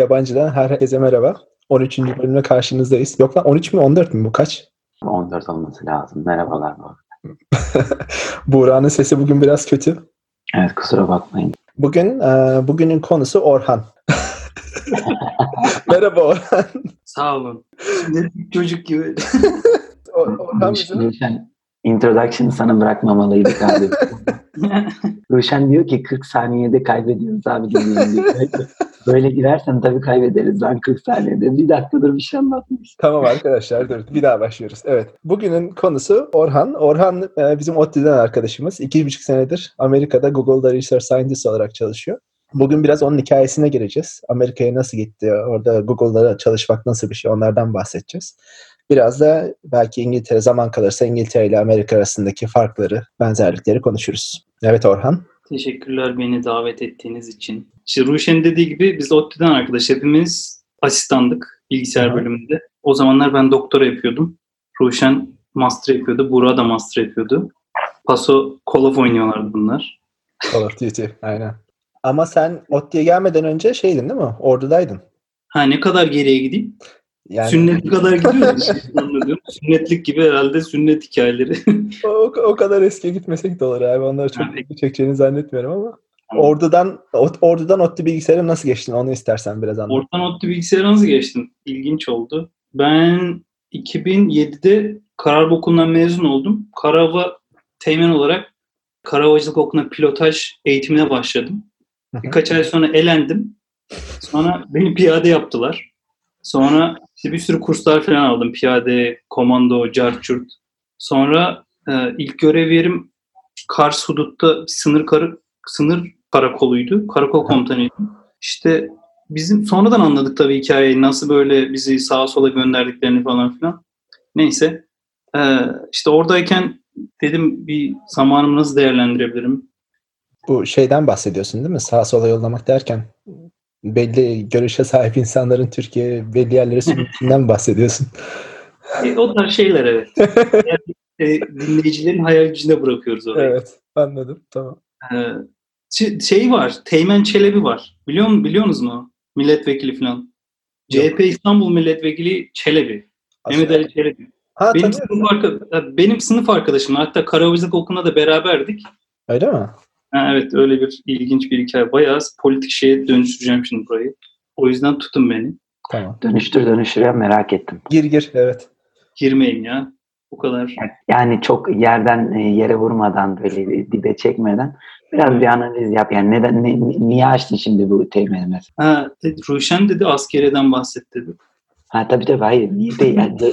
Yabancı'dan herkese merhaba. 13. bölümle karşınızdayız. Yok lan 13 mü 14 mü bu kaç? 14 olması lazım. Merhabalar bu. Buğra'nın sesi bugün biraz kötü. Evet kusura bakmayın. Bugün e, bugünün konusu Orhan. merhaba Orhan. Sağ olun. Şimdi çocuk gibi. Orhan bizim... introduction'ı sana bırakmamalıydık abi. Ruşen diyor ki 40 saniyede kaybediyoruz abi dinleyin. Böyle- girersen tabii kaybederiz lan 40 saniyede. Bir dakikadır bir şey anlatmış. Tamam arkadaşlar dur bir daha başlıyoruz. Evet bugünün konusu Orhan. Orhan e, bizim ODTÜ'den arkadaşımız. İki buçuk senedir Amerika'da Google'da Research Scientist olarak çalışıyor. Bugün biraz onun hikayesine gireceğiz. Amerika'ya nasıl gitti, orada Google'da çalışmak nasıl bir şey onlardan bahsedeceğiz. Biraz da belki İngiltere zaman kalırsa İngiltere ile Amerika arasındaki farkları, benzerlikleri konuşuruz. Evet Orhan. Teşekkürler beni davet ettiğiniz için. İşte Ruşen'in dediği gibi biz ODTÜ'den arkadaş. Hepimiz asistandık bilgisayar Hı. bölümünde. O zamanlar ben doktora yapıyordum. Ruşen master yapıyordu. Burak da master yapıyordu. Paso Call of oynuyorlardı bunlar. Call of Duty. Aynen. Ama sen ODTÜ'ye gelmeden önce şeydin değil mi? Ordudaydın. Ha ne kadar geriye gideyim? Yani Sünnetlik kadar gidiyoruz. Anladım. Sünnetlik gibi herhalde sünnet hikayeleri. o, o kadar eskiye gitmesek de olur abi. Onları çok ilgi çekeceğini zannetmiyorum ama. Tamam. Ordudan ot- ordudan ODTÜ bilgisayara nasıl geçtin onu istersen biraz anlat. Ortadan ODTÜ bilgisayara nasıl geçtim? İlginç oldu. Ben 2007'de Kararba Okulu'ndan mezun oldum. Karava teğmen olarak Karavacılık Okulu'na pilotaj eğitimine başladım. Birkaç ay sonra elendim. Sonra beni piyade yaptılar. Sonra işte bir sürü kurslar falan aldım. Piyade, komando, carçurt. Sonra e, ilk görev yerim Kars hudutta sınır karı, sınır karakoluydu. Karakol komutanıydım. İşte bizim sonradan anladık tabii hikayeyi. Nasıl böyle bizi sağa sola gönderdiklerini falan filan. Neyse. E, işte oradayken dedim bir zamanımı nasıl değerlendirebilirim? Bu şeyden bahsediyorsun değil mi? Sağa sola yollamak derken belli görüşe sahip insanların Türkiye belli yerlere sürmesinden bahsediyorsun. E, o tarz şeyler evet. Yani, e, dinleyicilerin hayal gücüne bırakıyoruz orayı. evet anladım tamam. Ee, şey- var, Teğmen Çelebi var. Biliyor musun, biliyorsunuz mu? Milletvekili falan. Yok. CHP İstanbul Milletvekili Çelebi. Mehmet Ali Çelebi. Ha Benim sınıf, arka- benim sınıf arkadaşım. Hatta Karavacılık Okulu'na da beraberdik. Öyle mi? Ha, evet öyle bir ilginç bir hikaye. Bayağı politik şeye dönüştüreceğim şimdi burayı. O yüzden tutun beni. Tamam. Dönüştür dönüştür ya merak ettim. Gir gir evet. Girmeyin ya. O kadar. Yani çok yerden e, yere vurmadan böyle dibe çekmeden biraz bir analiz yap. Yani neden ne- ni- niye açtın şimdi bu teğmeni mesela? Ha, dedi, Ruşen dedi askeriyeden bahset dedi. Ha tabii tabii hayır. Niye de yani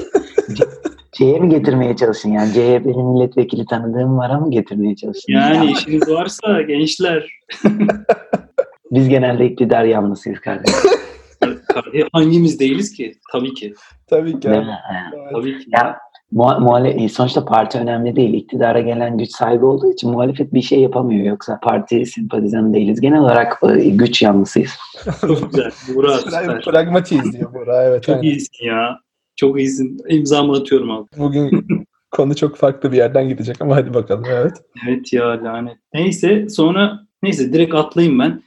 şeye mi getirmeye çalışın yani CHP'li milletvekili tanıdığım var ama getirmeye çalışın. Yani işiniz varsa gençler Biz genelde iktidar yanlısıyız kardeşim. hangimiz değiliz ki? Tabii ki. Tabii ki. Evet. Tabii ki. Ya muha- muhale- sonuçta parti önemli değil. İktidara gelen güç sahibi olduğu için muhalefet bir şey yapamıyor. Yoksa parti sempatizanı değiliz. Genel olarak e, güç yanlısıyız. Çok güzel. Burak. Pragmatiyiz diyor Burak. Evet. Çok aynen. iyisin ya. Çok iyisin. İmzamı atıyorum abi. Bugün konu çok farklı bir yerden gidecek ama hadi bakalım. Evet. Evet ya lanet. Neyse sonra neyse direkt atlayayım ben.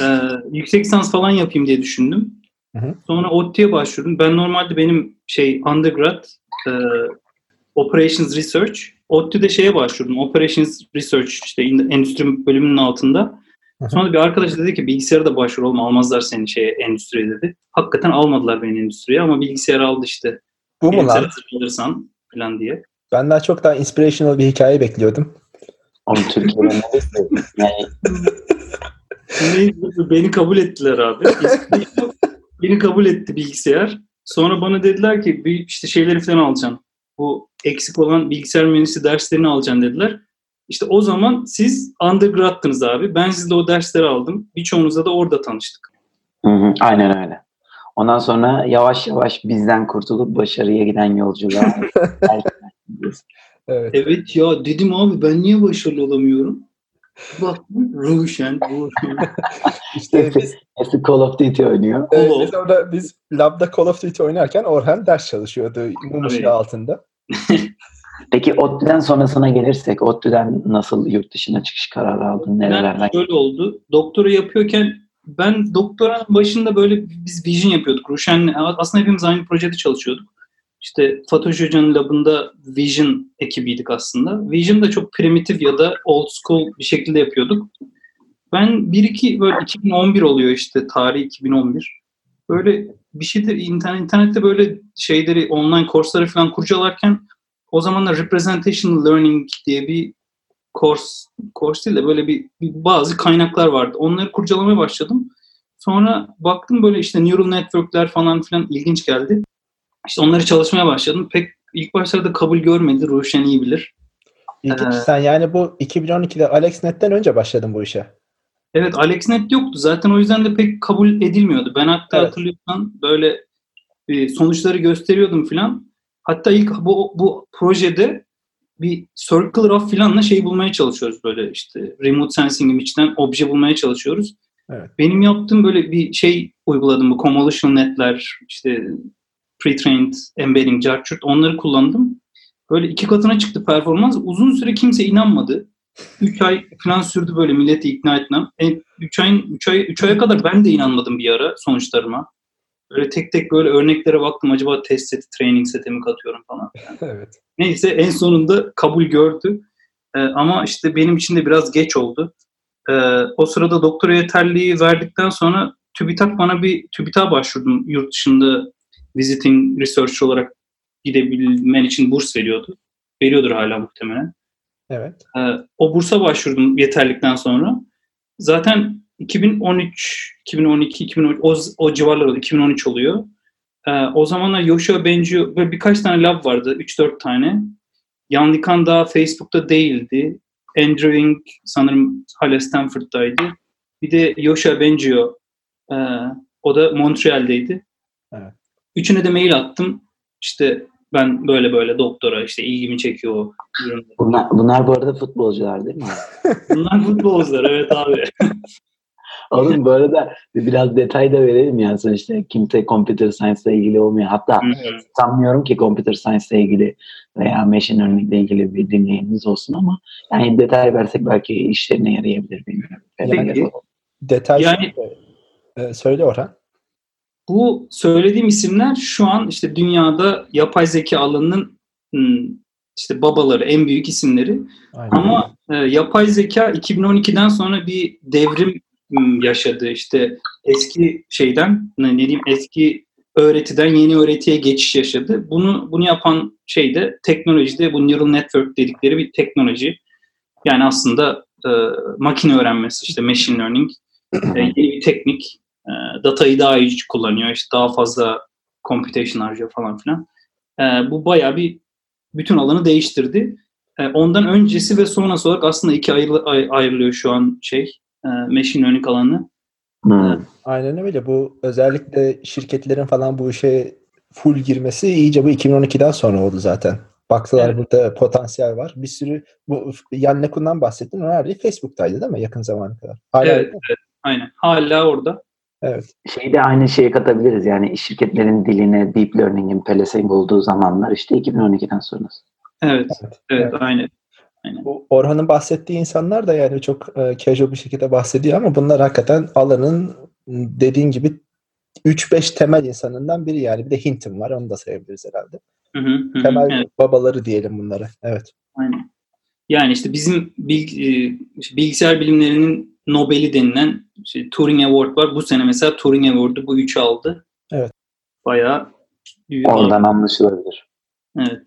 Ee, yüksek lisans falan yapayım diye düşündüm. Hı hı. Sonra ODTÜ'ye başvurdum. Ben normalde benim şey undergrad e, Operations Research. ODTÜ'de şeye başvurdum. Operations Research işte endüstri bölümünün altında. Sonra bir arkadaş dedi ki bilgisayara da başvur oğlum almazlar seni şeye endüstriye dedi. Hakikaten almadılar beni endüstriye ama bilgisayar aldı işte. Bu mu lan? hazırlanırsan falan diye. Ben daha çok daha inspirational bir hikaye bekliyordum. Onu Türkiye'de? Yani beni kabul ettiler abi. beni kabul etti bilgisayar. Sonra bana dediler ki bir işte şeyleri falan alacaksın. Bu eksik olan bilgisayar mühendisi derslerini alacaksın dediler. İşte o zaman siz undergrad'tınız abi. Ben sizde o dersleri aldım. Birçoğunuzla da orada tanıştık. Hı hı, aynen öyle. Ondan sonra yavaş yavaş bizden kurtulup başarıya giden yolculuğa Evet. Evet ya dedim abi ben niye başarılı olamıyorum? Bak Ruşen, bu İşte biz, Hepsi Call of Duty oynuyor. e, of. biz orada biz Lab'da Call of Duty oynarken Orhan ders çalışıyordu mum ışığı altında. Peki ODTÜ'den sonrasına gelirsek ODTÜ'den nasıl yurt dışına çıkış kararı aldın? Nerelerden? şöyle oldu. Doktora yapıyorken ben doktoranın başında böyle biz vision yapıyorduk. Ruşen'le aslında hepimiz aynı projede çalışıyorduk. İşte Fatoş Hoca'nın labında Vision ekibiydik aslında. Vision da çok primitif ya da old school bir şekilde yapıyorduk. Ben 1-2 böyle 2011 oluyor işte tarih 2011. Böyle bir şeyde internet, internette böyle şeyleri online kursları falan kurcalarken o zamanlar representation learning diye bir kurs kurs değil de böyle bir, bir bazı kaynaklar vardı. Onları kurcalamaya başladım. Sonra baktım böyle işte neural network'ler falan filan ilginç geldi. İşte onları çalışmaya başladım. Pek ilk başlarda kabul görmedi. Ruşen iyi bilir. İlginç. Ee, Sen yani bu 2012'de AlexNet'ten önce başladın bu işe. Evet AlexNet yoktu. Zaten o yüzden de pek kabul edilmiyordu. Ben hatta Evet. hatırlıyorsan böyle e, sonuçları gösteriyordum filan. Hatta ilk bu, bu projede bir circle graph filanla şey bulmaya çalışıyoruz böyle işte remote sensing'in içinden obje bulmaya çalışıyoruz. Evet. Benim yaptığım böyle bir şey uyguladım bu convolutional netler işte pre-trained embedding jarchurt onları kullandım. Böyle iki katına çıktı performans. Uzun süre kimse inanmadı. 3 ay falan sürdü böyle milleti ikna etmem. 3 ayın 3 ay 3 aya kadar ben de inanmadım bir ara sonuçlarıma. Böyle tek tek böyle örneklere baktım acaba test seti, training seti mi katıyorum falan. evet. Neyse en sonunda kabul gördü. Ee, ama işte benim için de biraz geç oldu. Ee, o sırada doktora yeterliği verdikten sonra TÜBİTAK bana bir TÜBİTAK'a başvurdum. Yurt dışında visiting research olarak gidebilmen için burs veriyordu. Veriyordur hala muhtemelen. Evet. Ee, o bursa başvurdum yeterlikten sonra. Zaten 2013, 2012, 2013 o, o civarlar oldu. 2013 oluyor. Ee, o zamanlar Yoshua Bengio böyle birkaç tane lab vardı. 3-4 tane. Yan Likan daha Facebook'ta değildi. Andrew Ng sanırım hala Stanford'daydı. Bir de Yoshua Bengio e, o da Montreal'deydi. Evet. Üçüne de mail attım. İşte ben böyle böyle doktora işte ilgimi çekiyor o. Bunlar, bunlar bu arada futbolcular değil mi? Bunlar futbolcular evet abi. Oğlum bu arada biraz detay da verelim ya sonuçta kimse computer science ile ilgili olmuyor. Hatta sanmıyorum ki computer science ile ilgili veya machine learning ile ilgili bir dinleyeniniz olsun ama yani detay versek belki işlerine yarayabilir bilmiyorum. Peki. Detay Yani- Ee, söyle Orhan. Bu söylediğim isimler şu an işte dünyada yapay zeka alanının hmm, işte babaları, en büyük isimleri. Aynen. Ama e, yapay zeka 2012'den sonra bir devrim yaşadı. İşte eski şeyden ne, diyeyim eski öğretiden yeni öğretiye geçiş yaşadı. Bunu bunu yapan şey de teknolojide bu neural network dedikleri bir teknoloji. Yani aslında e, makine öğrenmesi işte machine learning e, yeni bir teknik. E, datayı daha iyi kullanıyor. işte daha fazla computation harcıyor falan filan. E, bu bayağı bir bütün alanı değiştirdi. E, ondan öncesi ve sonrası olarak aslında iki ayrı, ay- ayrılıyor şu an şey e, machine learning alanı. Hmm. Aynen öyle. Bu özellikle şirketlerin falan bu işe full girmesi iyice bu 2012'den sonra oldu zaten. Baktılar Evet. burada potansiyel var. Bir sürü bu Yan Lekun'dan bahsettin. O nerede? Facebook'taydı değil mi? Yakın zamana kadar. Hala Evet, mi? evet, aynen. Hala orada. Evet. Şeyi de aynı şeye katabiliriz yani şirketlerin diline deep learning'in pelesenk olduğu zamanlar işte 2012'den sonrası. Evet, Evet. evet, Evet. aynen. Bu Orhan'ın bahsettiği insanlar da yani çok e, casual bir şekilde bahsediyor ama bunlar hakikaten alanın dediğin gibi 3-5 temel insanından biri yani. Bir de Hinton var. Onu da sayabiliriz herhalde. Hı hı, hı Temel evet. babaları diyelim bunlara. Evet. Aynen. Yani işte bizim bil- e, bilgisayar bilimlerinin Nobel'i denilen işte Turing Award var. Bu sene mesela Turing Award'u bu üçü aldı. Evet. Bayağı büyük. Oradan anlaşılabilir. Evet.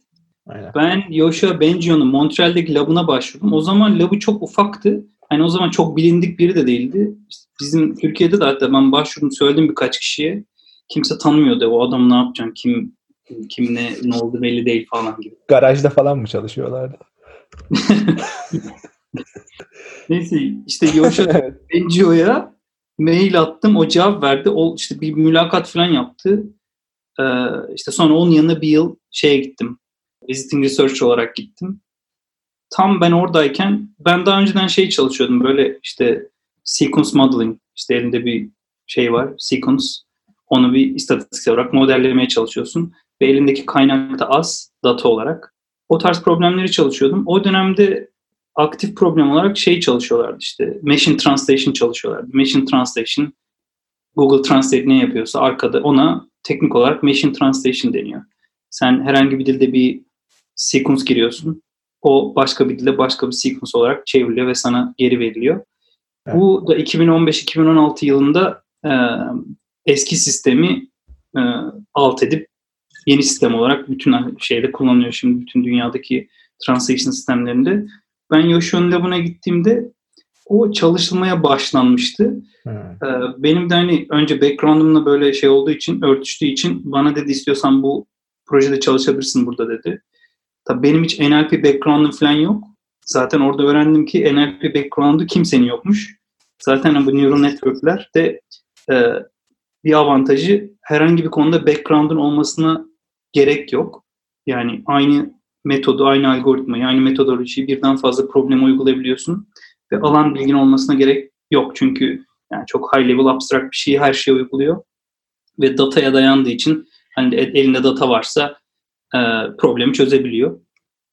Aynen. Ben Yoshua Bengio'nun Montreal'deki labına başvurdum. O zaman labı çok ufaktı. Hani o zaman çok bilindik biri de değildi. İşte bizim Türkiye'de de hatta ben başvurdum söyledim birkaç kişiye. Kimse tanımıyordu. O adam ne yapacak, kim kim ne, ne oldu belli değil falan gibi. Garajda falan mı çalışıyorlardı? Neyse işte Yoshua evet. NGO'ya mail attım. O cevap verdi. O işte bir mülakat falan yaptı. Ee, işte sonra onun yanına bir yıl şeye gittim. Visiting Research olarak gittim. Tam ben oradayken ben daha önceden şey çalışıyordum. Böyle işte sequence modeling. işte elinde bir şey var. Sequence. Onu bir istatistiksel olarak modellemeye çalışıyorsun. Ve elindeki kaynak da az data olarak. O tarz problemleri çalışıyordum. O dönemde aktif problem olarak şey çalışıyorlardı işte machine translation çalışıyorlardı. Machine translation Google Translate ne yapıyorsa arkada ona teknik olarak Machine Translation deniyor. Sen herhangi bir dilde bir sequence giriyorsun. O başka bir dilde başka bir sequence olarak çevriliyor ve sana geri veriliyor. Evet. Bu da 2015-2016 yılında e, eski sistemi e, alt edip yeni sistem olarak bütün şeyde kullanılıyor şimdi bütün dünyadaki translation sistemlerinde. Ben Yoshio'nun Lab'ına gittiğimde o çalışılmaya başlanmıştı. Hmm. Ee, benim de hani önce background'ımla böyle şey olduğu için, örtüştüğü için bana dedi istiyorsan bu projede çalışabilirsin burada dedi. Tabii benim hiç NLP background'ım falan yok. Zaten orada öğrendim ki NLP background'u kimsenin yokmuş. Zaten bu neural network'ler de e, bir avantajı herhangi bir konuda background'un olmasına gerek yok. Yani aynı metodu, aynı algoritmayı, aynı metodolojiyi birden fazla problem uygulayabiliyorsun ve alan bilgin olmasına gerek yok. Çünkü yani çok high level abstract bir şeyi her şeye uyguluyor ve dataya dayandığı için hani elinde data varsa e, problemi çözebiliyor.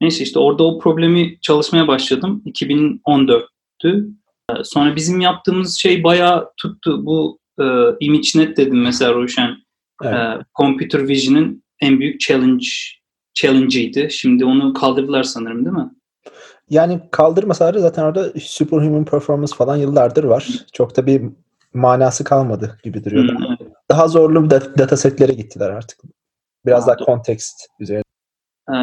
Neyse işte orada o problemi çalışmaya başladım. 2014'tü. E, sonra bizim yaptığımız şey bayağı tuttu. Bu e, ImageNet dedim mesela Ruşen. Evet. E, Computer Vision'ın en büyük challenge challenge'ıydı. Şimdi onu kaldırdılar sanırım değil mi? Yani kaldırmasalar zaten orada superhuman performance falan yıllardır var. Çok da bir manası kalmadı gibi duruyor. Hmm, evet. Daha zorlu data setlere gittiler artık. Biraz ha, daha kontekst üzerine. Ee,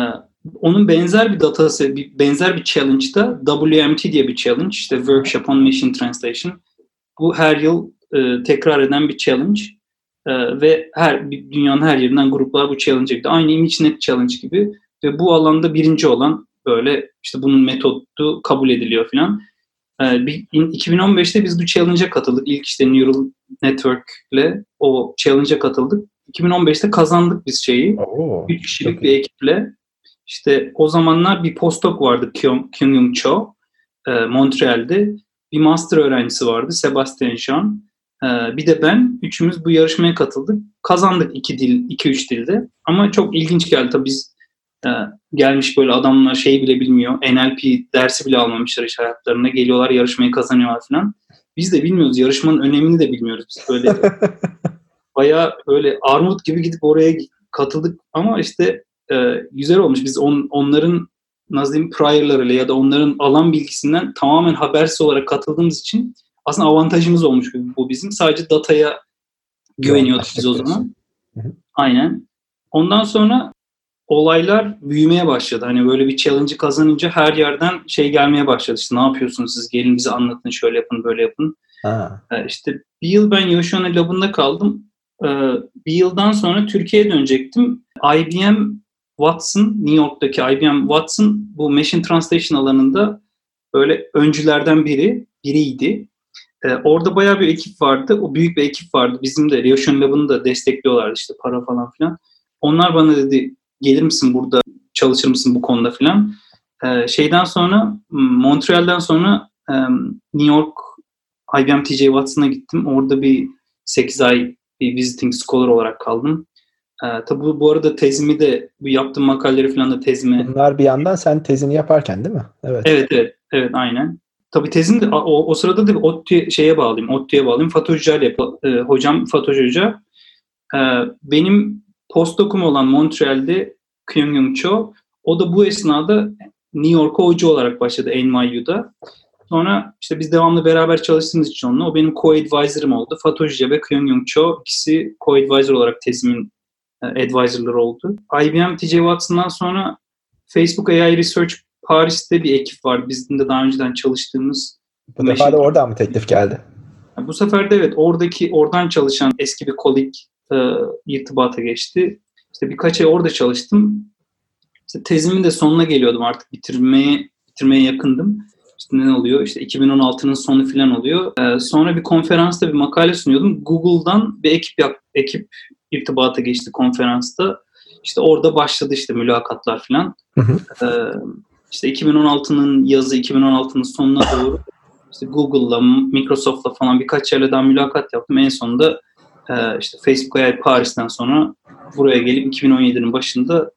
onun benzer bir data set, bir, benzer bir challenge'da WMT diye bir challenge, işte Workshop on Machine Translation. Bu her yıl e, tekrar eden bir challenge. E, ve her dünyanın her yerinden gruplar bu challenge'e gidiyor. Aynı ImageNet Challenge gibi ve bu alanda birinci olan böyle işte bunun metodu kabul ediliyor filan. E, 2015'te biz bu challenge'a katıldık. İlk işte Neural Network ile o challenge'a katıldık. 2015'te kazandık biz şeyi. Oo, 3 kişilik bir ekiple. İşte o zamanlar bir postdoc vardı Kyung, Kyung Cho e, Montreal'de. Bir master öğrencisi vardı Sebastian Jean. Ee, bir de ben üçümüz bu yarışmaya katıldık. Kazandık iki dil, iki üç dilde. Ama çok ilginç geldi tabii biz e, gelmiş böyle adamlar şey bile bilmiyor. NLP dersi bile almamışlar iş hayatlarında. Geliyorlar yarışmayı kazanıyorlar falan. Biz de bilmiyoruz. Yarışmanın önemini de bilmiyoruz. Biz böyle bayağı böyle armut gibi gidip oraya katıldık. Ama işte e, güzel olmuş. Biz on, onların diyeyim priorlarıyla ya da onların alan bilgisinden tamamen habersiz olarak katıldığımız için aslında avantajımız olmuş bu bizim. Sadece dataya güveniyorduk biz o zaman. Aynen. Ondan sonra olaylar büyümeye başladı. Hani böyle bir challenge'ı kazanınca her yerden şey gelmeye başladı. İşte ne yapıyorsunuz siz? Gelin bize anlatın, şöyle yapın, böyle yapın. Ha. Ee, işte bir yıl ben Yoshona Lab'ında kaldım. Ee, bir yıldan sonra Türkiye'ye dönecektim. IBM Watson, New York'taki IBM Watson bu Machine Translation alanında böyle öncülerden biri, biriydi. E, orada bayağı bir ekip vardı. O büyük bir ekip vardı. Bizim de Reocean Lab'ını da destekliyorlardı işte para falan filan. Onlar bana dedi gelir misin burada çalışır mısın bu konuda filan. E, şeyden sonra Montreal'den sonra New York IBM TJ Watson'a gittim. Orada bir 8 ay bir visiting scholar olarak kaldım. E, tabi bu, bu arada tezimi de bu yaptığım makaleleri falan da tezimi. Bunlar bir yandan sen tezini yaparken değil mi? Evet. Evet evet. Evet aynen. Tabii tezim de o, o sırada da ODTÜ şeye bağlayayım, ODTÜ'ye bağlayayım. Fatih Hoca ile e, hocam Fatih Hoca e, benim postdokum olan Montreal'de Kyung Young Cho o da bu esnada New York'a hoca olarak başladı NYU'da. Sonra işte biz devamlı beraber çalıştığımız için onunla o benim co-advisor'ım oldu. Hoca ve Kyung Cho ikisi co-advisor olarak tezimin e, advisor'ları oldu. IBM TJ Watson'dan sonra Facebook AI Research Paris'te bir ekip var. Bizim de daha önceden çalıştığımız. Bu defa da oradan mı teklif geldi? Bu sefer de evet oradaki oradan çalışan eski bir kolik e, irtibata geçti. İşte birkaç ay orada çalıştım. İşte tezimin de sonuna geliyordum artık bitirmeye bitirmeye yakındım. Ne oluyor? İşte 2016'nın sonu falan oluyor. Ee, sonra bir konferansta bir makale sunuyordum. Google'dan bir ekip yap, ekip irtibata geçti konferansta. İşte orada başladı işte mülakatlar falan. Hı hı. Ee, işte 2016'nın yazı, 2016'nın sonuna doğru işte Google'la, Microsoft'la falan birkaç yerle daha mülakat yaptım. En sonunda e, işte Facebook AI Paris'ten sonra buraya gelip 2017'nin başında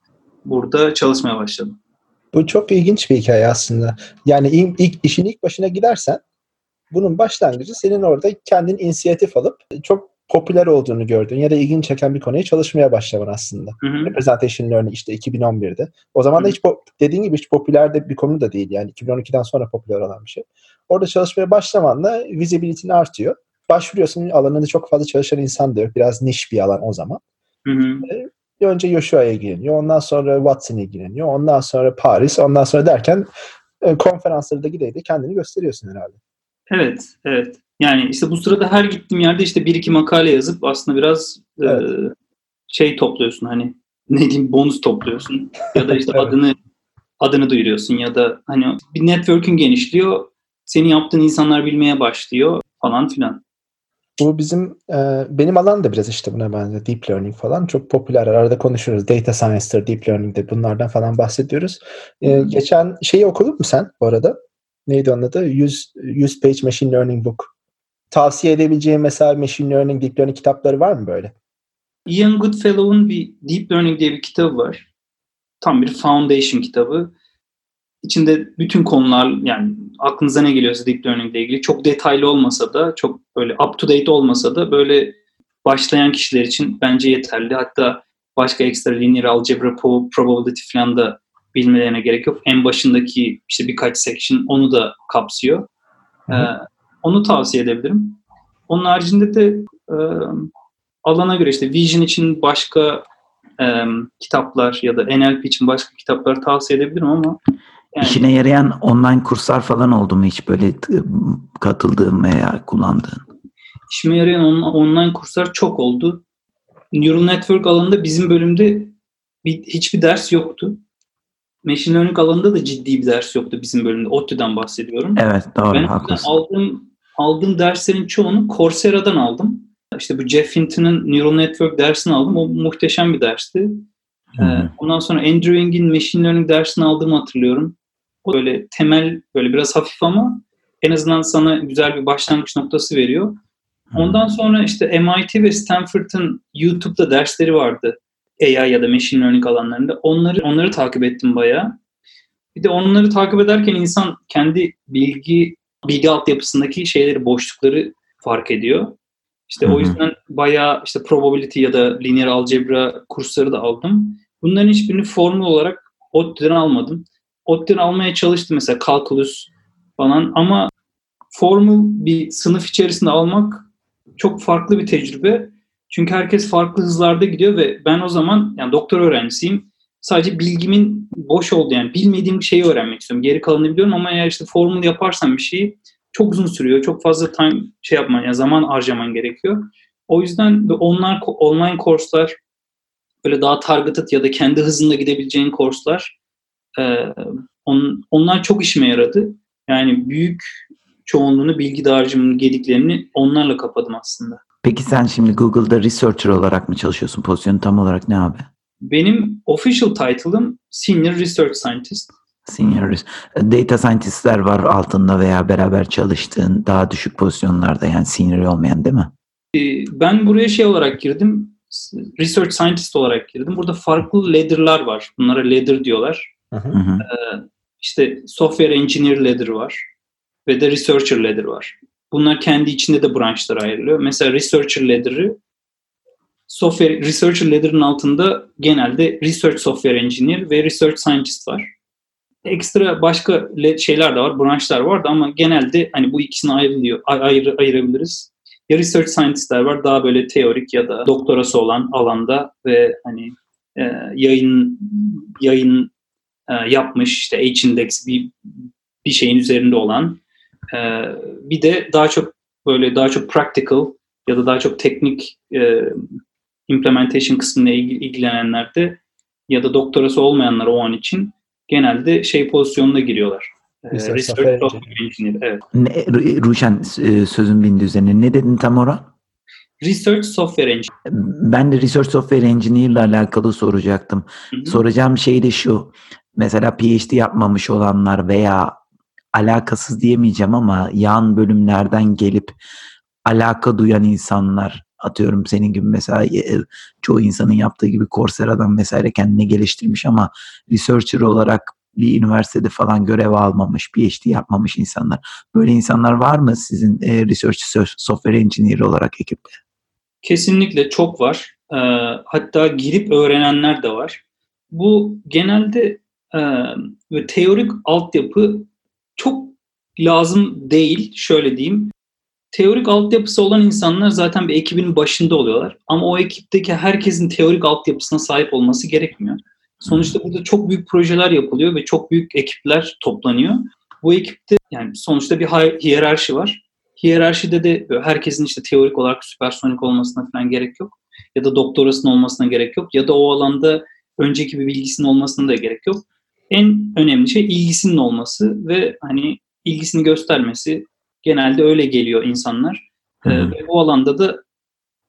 burada çalışmaya başladım. Bu çok ilginç bir hikaye aslında. Yani ilk, işin ilk başına gidersen bunun başlangıcı senin orada kendin inisiyatif alıp çok popüler olduğunu gördüğün ya da ilgini çeken bir konuya çalışmaya başlaman aslında. Hı hı. Representation Learning işte 2011'de. O zaman da hiç dediğin gibi hiç popüler de bir konu da değil yani 2012'den sonra popüler olan bir şey. Orada çalışmaya başlamanla visibility'nin artıyor. Başvuruyorsun alanında çok fazla çalışan insan da yok. Biraz niş bir alan o zaman. Hı hı. Önce Yoshua'ya ilgileniyor. Ondan sonra Watson ilgileniyor. Ondan sonra Paris. Ondan sonra derken e, konferansları da gide gide kendini gösteriyorsun herhalde. Evet, evet. Yani işte bu sırada her gittiğim yerde işte bir iki makale yazıp aslında biraz e, Evet. şey topluyorsun hani ne diyeyim bonus topluyorsun ya da işte Evet. adını adını duyuruyorsun ya da hani bir network'ün genişliyor. Senin yaptığın insanlar bilmeye başlıyor falan filan. Bu bizim e, benim alan da biraz işte buna benziyor. Deep learning falan çok popüler. Arada konuşuyoruz. Data science'dır, deep learning'dir bunlardan falan bahsediyoruz. E, geçen şeyi okudun mu sen bu arada? Neydi onun adı? 100, 100 page machine learning book. Tavsiye edebileceğim mesela machine learning, deep learning kitapları var mı böyle? Ian Goodfellow'un bir Deep Learning diye bir kitabı var. Tam bir foundation kitabı. İçinde bütün konular yani aklınıza ne geliyorsa Deep Learning ile ilgili çok detaylı olmasa da çok böyle up to date olmasa da böyle başlayan kişiler için bence yeterli. Hatta başka ekstra linear algebra, probability falan da bilmelerine gerek yok. En başındaki işte birkaç section onu da kapsıyor. Hı hı. Ee, onu tavsiye edebilirim. Onun haricinde de e, alana göre işte Vision için başka e, kitaplar ya da NLP için başka kitaplar tavsiye edebilirim ama yani İşine yarayan online kurslar falan oldu mu hiç böyle katıldığın veya kullandığın? işime yarayan on- online kurslar çok oldu. Neural Network alanında bizim bölümde bir, hiçbir ders yoktu. Machine Learning alanında da ciddi bir ders yoktu bizim bölümde. ODTÜ'den bahsediyorum. Evet doğru Ben haklısın. aldığım, aldığım derslerin çoğunu Coursera'dan aldım. İşte bu Jeff Hinton'ın Neural Network dersini aldım. O muhteşem bir dersti. Ee, Ondan sonra Andrew Ng'in Machine Learning dersini aldığımı hatırlıyorum. O böyle temel, böyle biraz hafif ama en azından sana güzel bir başlangıç noktası veriyor. Ondan sonra işte MIT ve Stanford'ın YouTube'da dersleri vardı. AI ya da Machine Learning alanlarında. Onları onları takip ettim bayağı. Bir de onları takip ederken insan kendi bilgi bilgi altyapısındaki şeyleri, boşlukları fark ediyor. İşte Hı hı. o yüzden bayağı işte probability ya da linear algebra kursları da aldım. Bunların hiçbirini formül olarak ODTÜ'den almadım. ODTÜ'den almaya çalıştım mesela calculus falan ama formül bir sınıf içerisinde almak çok farklı bir tecrübe. Çünkü herkes farklı hızlarda gidiyor ve ben o zaman yani doktor öğrencisiyim. Sadece bilgimin boş olduğu yani bilmediğim şeyi öğrenmek istiyorum. Geri kalanını biliyorum ama eğer işte formül yaparsan bir şeyi çok uzun sürüyor. Çok fazla time şey yapman yani zaman harcaman gerekiyor. O yüzden de online online kurslar böyle daha targeted ya da kendi hızında gidebileceğin kurslar e, on, onlar çok işime yaradı. Yani büyük çoğunluğunu bilgi dağarcığımın gediklerini onlarla kapadım aslında. Peki sen şimdi Google'da researcher olarak mı çalışıyorsun? Pozisyonu tam olarak ne abi? Benim official title'ım Senior Research Scientist. Senior Data scientistler var altında veya beraber çalıştığın daha düşük pozisyonlarda yani senior olmayan değil mi? Ee, Ben buraya şey olarak girdim, Research Scientist olarak girdim. Burada farklı ladder'lar var. Bunlara ladder diyorlar. Hı hı. İşte Software Engineer ladder var ve de Researcher ladder var. Bunlar kendi içinde de branşlara ayrılıyor. Mesela Researcher ladder'ı Software Researcher ladder'ın altında genelde Research Software Engineer ve Research Scientist var. Ekstra başka le- şeyler de var, branşlar var da ama genelde hani bu ikisini ayrılıyor, ay- ayrı, ayırabiliriz. Ya Research Scientist'ler var daha böyle teorik ya da doktorası olan alanda ve hani e, yayın yayın e, yapmış işte H-index bir bir şeyin üzerinde olan e, bir de daha çok böyle daha çok practical ya da daha çok teknik e, implementation kısmına ilgi- ilgilenenler de ya da doktorası olmayanlar o an için genelde şey pozisyonuna giriyorlar. E, Research Software Engineer. Evet. Ne, Ru- Ruşen sözün bindi üzerine. Ne dedin tam ora? Research Software Engineer. Ben de Research Software Engineer ile alakalı soracaktım. Hı hı. Soracağım şey de şu. Mesela PhD yapmamış olanlar veya alakasız diyemeyeceğim ama yan bölümlerden gelip alaka duyan insanlar atıyorum senin gibi mesela e, çoğu insanın yaptığı gibi Coursera'dan vesaire kendini geliştirmiş ama researcher olarak bir üniversitede falan görev almamış, PhD yapmamış insanlar. Böyle insanlar var mı sizin e, research software engineer olarak ekipte? Kesinlikle çok var. E, hatta girip öğrenenler de var. Bu genelde e, ve teorik altyapı çok lazım değil. Şöyle diyeyim. Teorik altyapısı olan insanlar zaten bir ekibin başında oluyorlar. Ama o ekipteki herkesin teorik altyapısına sahip olması gerekmiyor. Sonuçta burada çok büyük projeler yapılıyor ve çok büyük ekipler toplanıyor. Bu ekipte yani sonuçta bir hiyerarşi var. Hiyerarşide de herkesin işte teorik olarak süpersonik olmasına falan gerek yok. Ya da doktorasının olmasına gerek yok. Ya da o alanda önceki bir bilgisinin olmasına da gerek yok. En önemli şey ilgisinin olması ve hani ilgisini göstermesi. Genelde öyle geliyor insanlar. Ee, ve o alanda da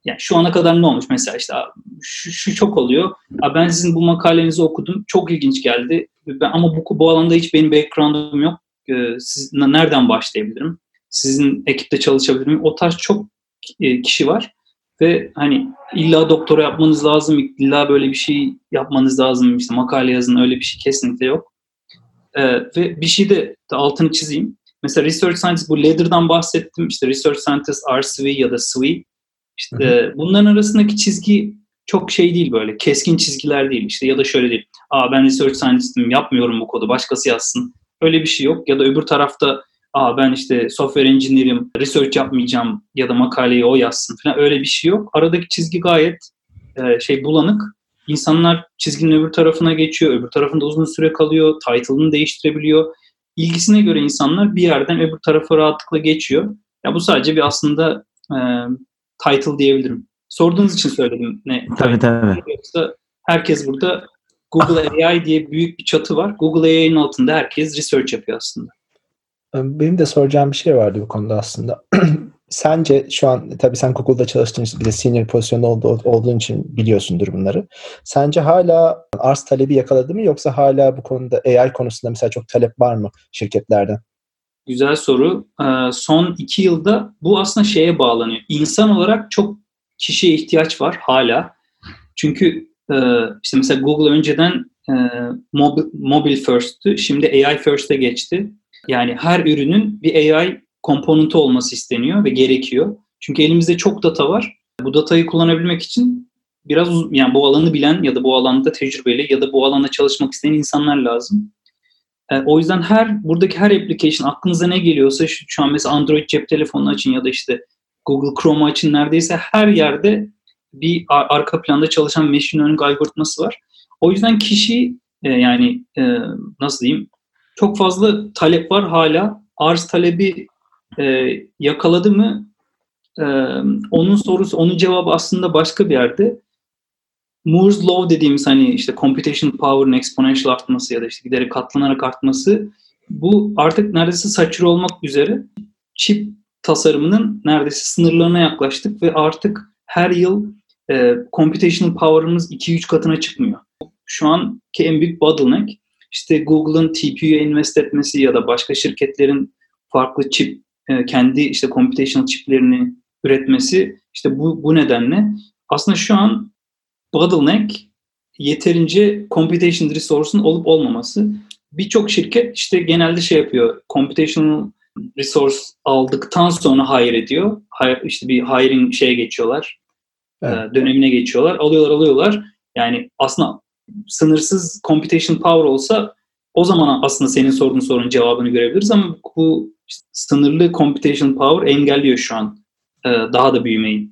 yani şu ana kadar ne olmuş mesela işte şu, şu çok oluyor. Ben sizin bu makalenizi okudum. Çok ilginç geldi. Ben, ama bu, bu alanda hiç benim background'um yok. Ee, siz nereden başlayabilirim? Sizin ekipte çalışabilir miyim? O tarz çok e, kişi var. Ve hani illa doktora yapmanız lazım, illa böyle bir şey yapmanız lazım, işte makale yazın öyle bir şey kesinlikle yok. Ee, ve bir şey de, de altını çizeyim. Mesela Research Scientist, bu Ladder'dan bahsettim. İşte Research Scientist, RSV ya da SWE. İşte hı hı. bunların arasındaki çizgi çok şey değil böyle, keskin çizgiler değil. İşte ya da şöyle değil, aa ben Research Scientist'im yapmıyorum bu kodu, başkası yazsın. Öyle bir şey yok. Ya da öbür tarafta aa ben işte software engineer'im, research yapmayacağım ya da makaleyi o yazsın falan öyle bir şey yok. Aradaki çizgi gayet e, şey bulanık. İnsanlar çizginin öbür tarafına geçiyor, öbür tarafında uzun süre kalıyor, title'ını değiştirebiliyor. İlgisine göre insanlar bir yerden öbür tarafa rahatlıkla geçiyor. Ya bu sadece bir aslında e, title diyebilirim. Sorduğunuz için söyledim ne. Tabii tabii. Yoksa herkes burada Google AI diye büyük bir çatı var. Google AI'nin altında herkes research yapıyor aslında. Benim de soracağım bir şey vardı bu konuda aslında. Sence şu an tabii sen Google'da çalıştığın için bir de senior pozisyonda olduğu, olduğun için biliyorsundur bunları. Sence hala arz talebi yakaladı mı yoksa hala bu konuda AI konusunda mesela çok talep var mı şirketlerden? Güzel soru. Son iki yılda bu aslında şeye bağlanıyor. İnsan olarak çok kişiye ihtiyaç var hala. Çünkü işte mesela Google önceden mobil first'tü. Şimdi AI first'e geçti. Yani her ürünün bir AI komponenti olması isteniyor ve gerekiyor. Çünkü elimizde çok data var. Bu datayı kullanabilmek için biraz yani bu alanı bilen ya da bu alanda tecrübeli ya da bu alanda çalışmak isteyen insanlar lazım. E, o yüzden her buradaki her application aklınıza ne geliyorsa şu, şu an mesela Android cep telefonunu açın ya da işte Google Chrome açın neredeyse her yerde bir arka planda çalışan machine learning algoritması var. O yüzden kişi e, yani e, nasıl diyeyim çok fazla talep var hala. Arz talebi e, yakaladı mı e, onun sorusu, onun cevabı aslında başka bir yerde. Moore's Law dediğimiz hani işte computation power'ın exponential artması ya da işte giderek katlanarak artması bu artık neredeyse saçır olmak üzere çip tasarımının neredeyse sınırlarına yaklaştık ve artık her yıl e, computational power'ımız 2-3 katına çıkmıyor. Şu anki en büyük bottleneck işte Google'ın TPU'ya invest etmesi ya da başka şirketlerin farklı çip e, kendi işte computational çiplerini üretmesi işte bu, bu nedenle aslında şu an bottleneck yeterince computation resource'un olup olmaması. Birçok şirket işte genelde şey yapıyor. Computational resource aldıktan sonra hire ediyor. İşte bir hiring şeye geçiyorlar. E, evet. dönemine geçiyorlar. Alıyorlar alıyorlar. Yani aslında sınırsız computation power olsa o zaman aslında senin sorduğun sorunun cevabını görebiliriz ama bu sınırlı computation power engelliyor şu an e, daha da büyümeyi.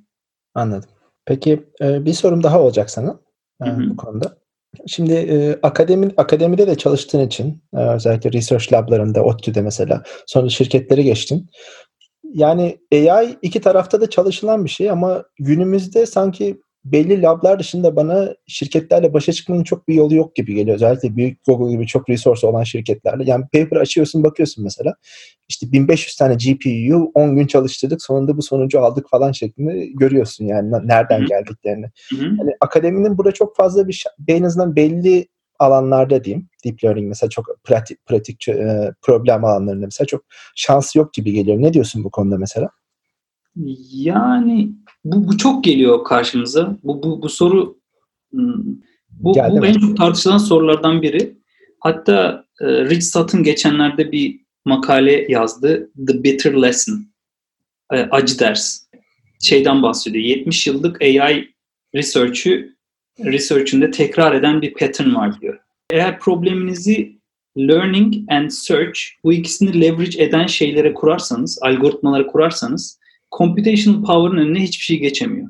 Anladım. Peki e, bir sorum daha olacak sana e, bu konuda. Şimdi e, akademi akademide de çalıştığın için e, özellikle research lablarında, ODTÜ'de mesela sonra şirketlere geçtin. Yani AI iki tarafta da çalışılan bir şey ama günümüzde sanki belli lablar dışında bana şirketlerle başa çıkmanın çok bir yolu yok gibi geliyor. Özellikle büyük Google gibi çok resource olan şirketlerle. Yani paper açıyorsun bakıyorsun mesela. İşte 1500 tane GPU'yu 10 gün çalıştırdık sonunda bu sonucu aldık falan şeklinde görüyorsun yani nereden Hı-hı. geldiklerini. Yani akademinin burada çok fazla bir en azından belli alanlarda diyeyim. Deep learning mesela çok pratik, pratik e, problem alanlarında mesela çok şans yok gibi geliyor. Ne diyorsun bu konuda mesela? Yani bu, bu çok geliyor karşımıza. Bu, bu, bu soru hmm, bu, bu en çok tartışılan sorulardan biri. Hatta e, Rich Sutton geçenlerde bir makale yazdı. The Bitter Lesson. E, acı ders. şeyden bahsediyor. 70 yıllık AI research'ü research'ünde tekrar eden bir pattern var diyor. Eğer probleminizi learning and search bu ikisini leverage eden şeylere kurarsanız, algoritmalara kurarsanız computational power'ın önüne hiçbir şey geçemiyor.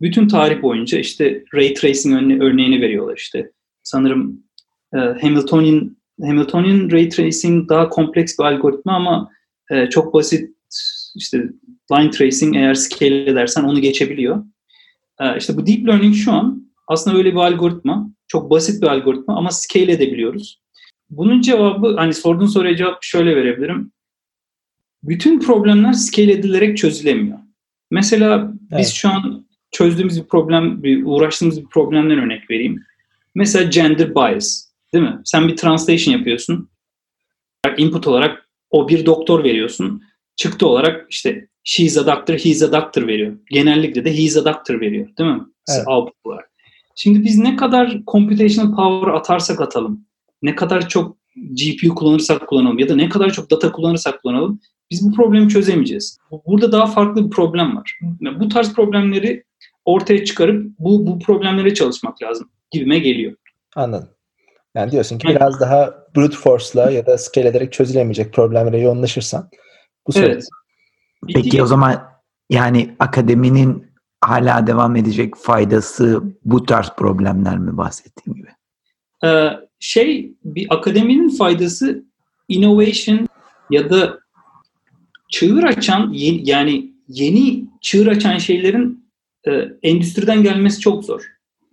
Bütün tarih boyunca işte ray tracing örneğini veriyorlar işte. Sanırım e, Hamiltonian Hamiltonian ray tracing daha kompleks bir algoritma ama e, çok basit işte line tracing eğer scale edersen onu geçebiliyor. E, işte bu deep learning şu an aslında öyle bir algoritma. Çok basit bir algoritma ama scale edebiliyoruz. Bunun cevabı hani sorduğun soruya cevap şöyle verebilirim. Bütün problemler scale edilerek çözülemiyor. Mesela biz Evet. şu an çözdüğümüz bir problem, bir uğraştığımız bir problemden örnek vereyim. Mesela gender bias, değil mi? Sen bir translation yapıyorsun. Input olarak o bir doktor veriyorsun. Çıktı olarak işte she's a doctor, he's a doctor veriyor. Genellikle de he's a doctor veriyor, değil mi? Evet. Output olarak. Şimdi biz ne kadar computational power atarsak atalım, ne kadar çok GPU kullanırsak kullanalım ya da ne kadar çok data kullanırsak kullanalım biz bu problemi çözemeyeceğiz. Burada daha farklı bir problem var. Bu tarz problemleri ortaya çıkarıp bu, bu problemlere çalışmak lazım gibime geliyor. Anladım. Yani diyorsun ki Evet. biraz daha brute force'la ya da scale ederek çözülemeyecek problemlere yoğunlaşırsan bu sorun. Evet. Peki o zaman yani akademinin hala devam edecek faydası bu tarz problemler mi bahsettiğim gibi? Ee, şey bir akademinin faydası innovation ya da çığır açan yani yeni çığır açan şeylerin e, endüstriden gelmesi çok zor.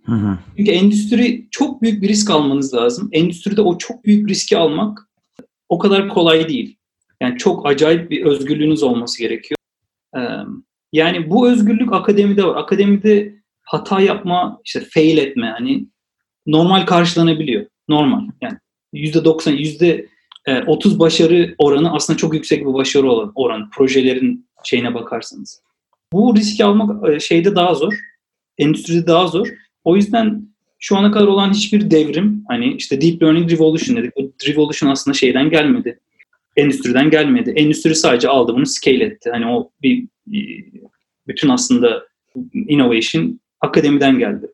Hı hı. Çünkü endüstri çok büyük bir risk almanız lazım. Endüstride o çok büyük riski almak o kadar kolay değil. Yani çok acayip bir özgürlüğünüz olması gerekiyor. Ee, yani bu özgürlük akademide var. Akademide hata yapma, işte fail etme hani normal karşılanabiliyor. Normal. Yani yüzde 90, yüzde 30 başarı oranı aslında çok yüksek bir başarı olan oran. Projelerin şeyine bakarsanız. Bu riski almak e, şeyde daha zor. Endüstride daha zor. O yüzden şu ana kadar olan hiçbir devrim hani işte deep learning revolution dedik. Bu revolution aslında şeyden gelmedi. Endüstriden gelmedi. Endüstri sadece aldı bunu scale etti. Hani o bir bir- bütün aslında innovation akademiden geldi.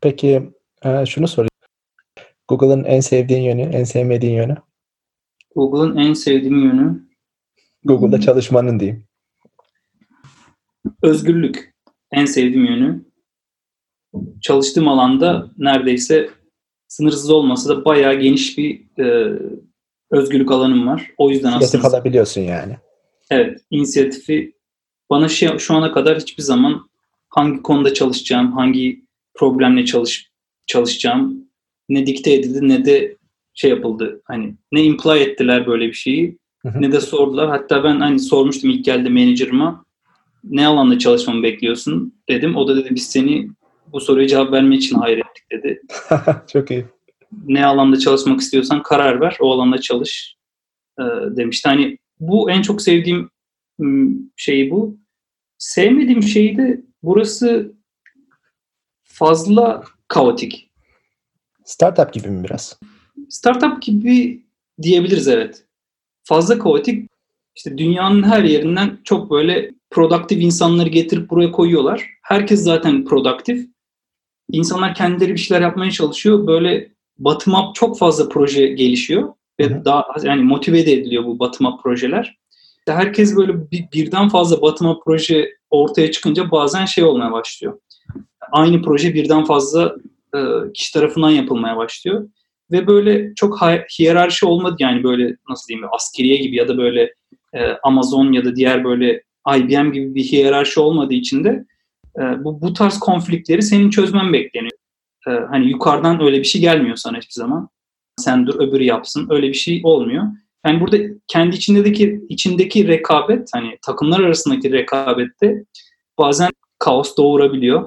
Peki e, şunu sorayım. Google'ın en sevdiğin yönü, en sevmediğin yönü? Google'ın en sevdiğim yönü Google'da çalışmanın diyeyim. özgürlük. En sevdiğim yönü. Çalıştığım alanda neredeyse sınırsız olmasa da bayağı geniş bir e, özgürlük alanım var. O yüzden İnisiyatif aslında alabiliyorsun yani. evet inisiyatifi bana şey, şu ana kadar hiçbir zaman hangi konuda çalışacağım, hangi problemle çalış çalışacağım ne dikte edildi ne de şey yapıldı. Hani ne imply ettiler böyle bir şeyi ne de sordular. Hatta ben hani sormuştum ilk geldi menajerıma ne alanda çalışmamı bekliyorsun dedim. O da dedi biz seni bu soruya cevap vermek için hayır ettik dedi. Çok iyi. Ne alanda çalışmak istiyorsan karar ver. O alanda çalış e, demişti. Hani bu en çok sevdiğim şey bu. Sevmediğim şey de burası fazla kaotik. Startup gibi mi biraz? Startup gibi diyebiliriz evet. Fazla kaotik. İşte dünyanın her yerinden çok böyle produktif insanları getirip buraya koyuyorlar. Herkes zaten produktif. İnsanlar kendileri bir şeyler yapmaya çalışıyor. Böyle bottom up çok fazla proje gelişiyor ve Hı daha yani motive de ediliyor bu bottom up projeler. İşte herkes böyle bir, birden fazla bottom up proje ortaya çıkınca bazen şey olmaya başlıyor. Aynı proje birden fazla e, kişi tarafından yapılmaya başlıyor ve böyle çok hi- hiyerarşi olmadı yani böyle nasıl diyeyim askeriye gibi ya da böyle e, Amazon ya da diğer böyle IBM gibi bir hiyerarşi olmadığı için de e, bu bu tarz konfliktleri senin çözmen bekleniyor. E, hani yukarıdan öyle bir şey gelmiyor sana hiçbir zaman. Sen dur öbürü yapsın. Öyle bir şey olmuyor. Yani burada kendi içindeki içindeki rekabet hani takımlar arasındaki rekabette bazen kaos doğurabiliyor.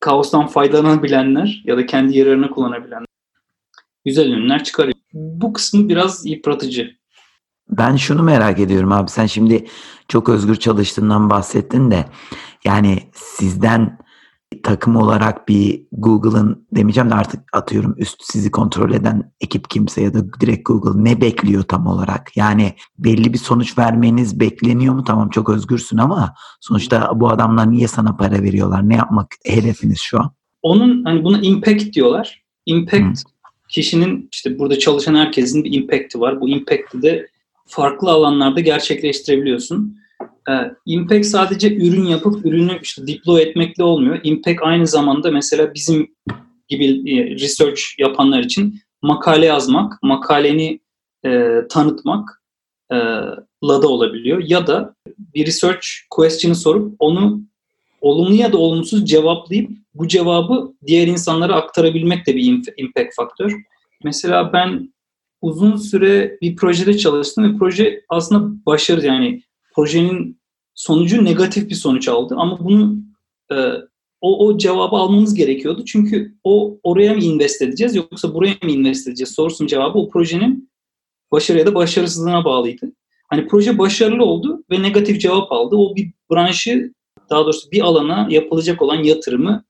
Kaostan faydalanabilenler ya da kendi yararını kullanabilenler güzel ürünler çıkarıyor. Bu kısmı biraz yıpratıcı. Ben şunu merak ediyorum abi. Sen şimdi çok özgür çalıştığından bahsettin de yani sizden takım olarak bir Google'ın demeyeceğim de artık atıyorum üst sizi kontrol eden ekip kimse ya da direkt Google ne bekliyor tam olarak? Yani belli bir sonuç vermeniz bekleniyor mu? Tamam çok özgürsün ama sonuçta bu adamlar niye sana para veriyorlar? Ne yapmak hedefiniz şu an? Onun hani buna impact diyorlar. Impact hmm. kişinin işte burada çalışan herkesin bir impact'i var. Bu impact'i de farklı alanlarda gerçekleştirebiliyorsun. Ee, impact sadece ürün yapıp ürünü işte deploy etmekle olmuyor. Impact aynı zamanda mesela bizim gibi e, research yapanlar için makale yazmak, makaleni e, tanıtmak e, la da olabiliyor. Ya da bir research question'ı sorup onu olumlu ya da olumsuz cevaplayıp bu cevabı diğer insanlara aktarabilmek de bir impact faktör. Mesela ben uzun süre bir projede çalıştım ve proje aslında başarı yani projenin sonucu negatif bir sonuç aldı ama bunu e, o, o cevabı almamız gerekiyordu. Çünkü o oraya mı invest edeceğiz yoksa buraya mı invest edeceğiz sorusunun cevabı o projenin başarı ya da başarısızlığına bağlıydı. Hani proje başarılı oldu ve negatif cevap aldı. O bir branşı daha doğrusu bir alana yapılacak olan yatırımı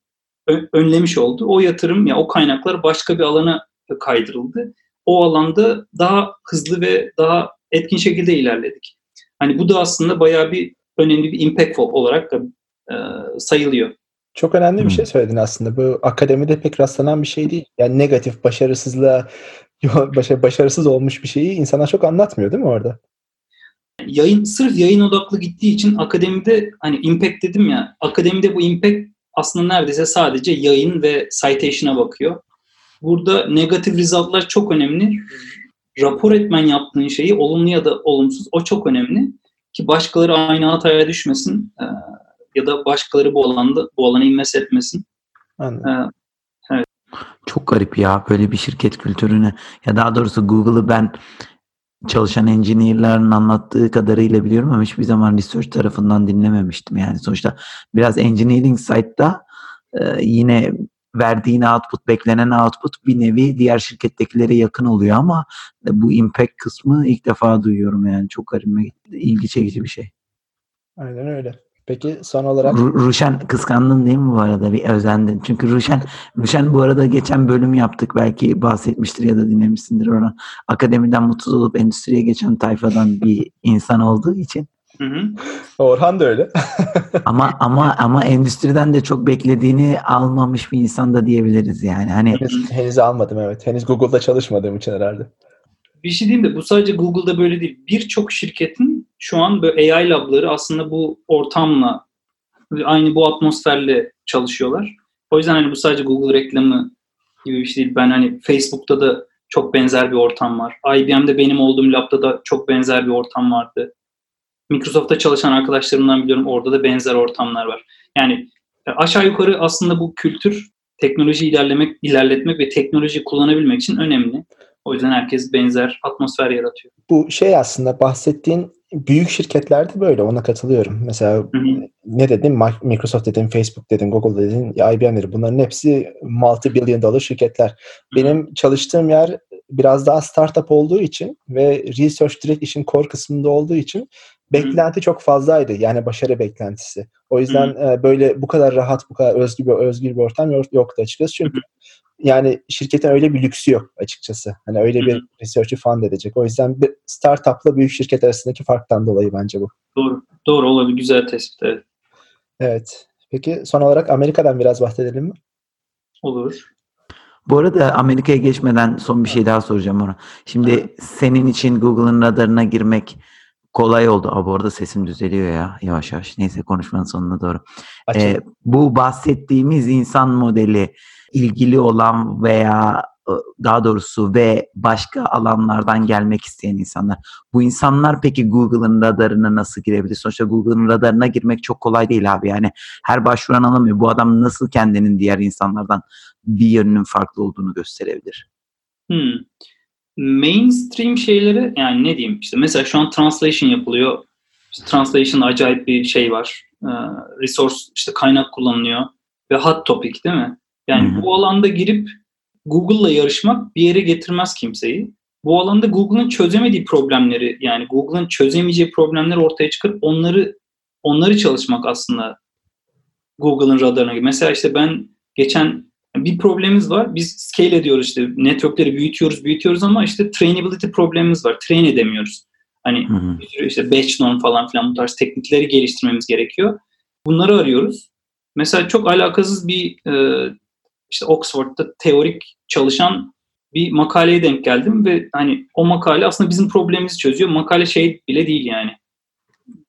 önlemiş oldu. O yatırım ya yani o kaynaklar başka bir alana kaydırıldı. O alanda daha hızlı ve daha etkin şekilde ilerledik. Hani bu da aslında bayağı bir önemli bir impact olarak da e, sayılıyor. Çok önemli bir şey söyledin aslında. Bu akademide pek rastlanan bir şey değil. Yani negatif, başarısızlığa, başarısız olmuş bir şeyi insana çok anlatmıyor değil mi orada? Yayın, sırf yayın odaklı gittiği için akademide hani impact dedim ya, akademide bu impact aslında neredeyse sadece yayın ve citation'a bakıyor. Burada negatif result'lar çok önemli. Rapor etmen yaptığın şeyi olumlu ya da olumsuz o çok önemli ki başkaları aynı hataya düşmesin e, ya da başkaları bu alanda bu alana invest etmesin. Anladım. E, evet. Çok garip ya böyle bir şirket kültürünü ya daha doğrusu Google'ı ben çalışan engineer'ların anlattığı kadarıyla biliyorum ama hiçbir zaman research tarafından dinlememiştim. Yani sonuçta biraz engineering side'da e, yine verdiğin output, beklenen output bir nevi diğer şirkettekilere yakın oluyor ama bu impact kısmı ilk defa duyuyorum yani. Çok garibime ilgi çekici bir şey. Aynen öyle. Peki son olarak... Ru- Ruşen kıskandın değil mi bu arada? Bir özendin. Çünkü Ruşen, Ruşen bu arada geçen bölüm yaptık. Belki bahsetmiştir ya da dinlemişsindir ona. Akademiden mutsuz olup endüstriye geçen tayfadan bir insan olduğu için Hı hı. Orhan da öyle. ama ama ama endüstriden de çok beklediğini almamış bir insan da diyebiliriz yani. Hani henüz, henüz almadım evet. Henüz Google'da çalışmadığım için herhalde. Bir şey diyeyim de bu sadece Google'da böyle değil. Birçok şirketin şu an böyle AI labları aslında bu ortamla aynı bu atmosferle çalışıyorlar. O yüzden hani bu sadece Google reklamı gibi bir şey değil. Ben hani Facebook'ta da çok benzer bir ortam var. IBM'de benim olduğum labda da çok benzer bir ortam vardı. Microsoft'ta çalışan arkadaşlarımdan biliyorum orada da benzer ortamlar var. Yani e, aşağı yukarı aslında bu kültür teknoloji ilerlemek, ilerletmek ve teknoloji kullanabilmek için önemli. O yüzden herkes benzer atmosfer yaratıyor. Bu şey aslında bahsettiğin büyük şirketlerde böyle ona katılıyorum. Mesela hı hı. ne dedim? Microsoft dedim, Facebook dedim, Google dedim, IBM dedim. Bunların hepsi multi billion dollar şirketler. Hı hı. Benim çalıştığım yer biraz daha startup olduğu için ve research direkt işin core kısmında olduğu için beklenti çok fazlaydı. Yani başarı beklentisi. O yüzden e, böyle bu kadar rahat, bu kadar özgür bir, özgür bir ortam yok, yoktu açıkçası. Çünkü yani şirketin öyle bir lüksü yok açıkçası. Hani öyle bir research'ı fund edecek. O yüzden bir startup'la büyük şirket arasındaki farktan dolayı bence bu. Doğru. Doğru olabilir. Güzel tespit. Evet. evet. Peki son olarak Amerika'dan biraz bahsedelim mi? Olur. Bu arada Amerika'ya geçmeden son bir şey daha soracağım ona. Şimdi senin için Google'ın radarına girmek kolay oldu. Aa, bu arada sesim düzeliyor ya yavaş yavaş. Neyse konuşmanın sonuna doğru. Ee, bu bahsettiğimiz insan modeli ilgili olan veya daha doğrusu ve başka alanlardan gelmek isteyen insanlar. Bu insanlar peki Google'ın radarına nasıl girebilir? Sonuçta Google'ın radarına girmek çok kolay değil abi. Yani her başvuran alamıyor. Bu adam nasıl kendinin diğer insanlardan bir yönünün farklı olduğunu gösterebilir? Hmm mainstream şeyleri yani ne diyeyim işte mesela şu an translation yapılıyor. İşte translation acayip bir şey var. Ee, resource işte kaynak kullanılıyor ve hot topic değil mi? Yani Hı-hı. bu alanda girip Google'la yarışmak bir yere getirmez kimseyi. Bu alanda Google'ın çözemediği problemleri yani Google'ın çözemeyeceği problemleri ortaya çıkarıp onları onları çalışmak aslında Google'ın radarına. Mesela işte ben geçen bir problemimiz var. Biz scale ediyoruz işte networkleri büyütüyoruz büyütüyoruz ama işte trainability problemimiz var. Train edemiyoruz. Hani Hı hı. işte batch norm falan filan bu tarz teknikleri geliştirmemiz gerekiyor. Bunları arıyoruz. Mesela çok alakasız bir e, işte Oxford'da teorik çalışan bir makaleye denk geldim ve hani o makale aslında bizim problemimizi çözüyor. Makale şey bile değil yani.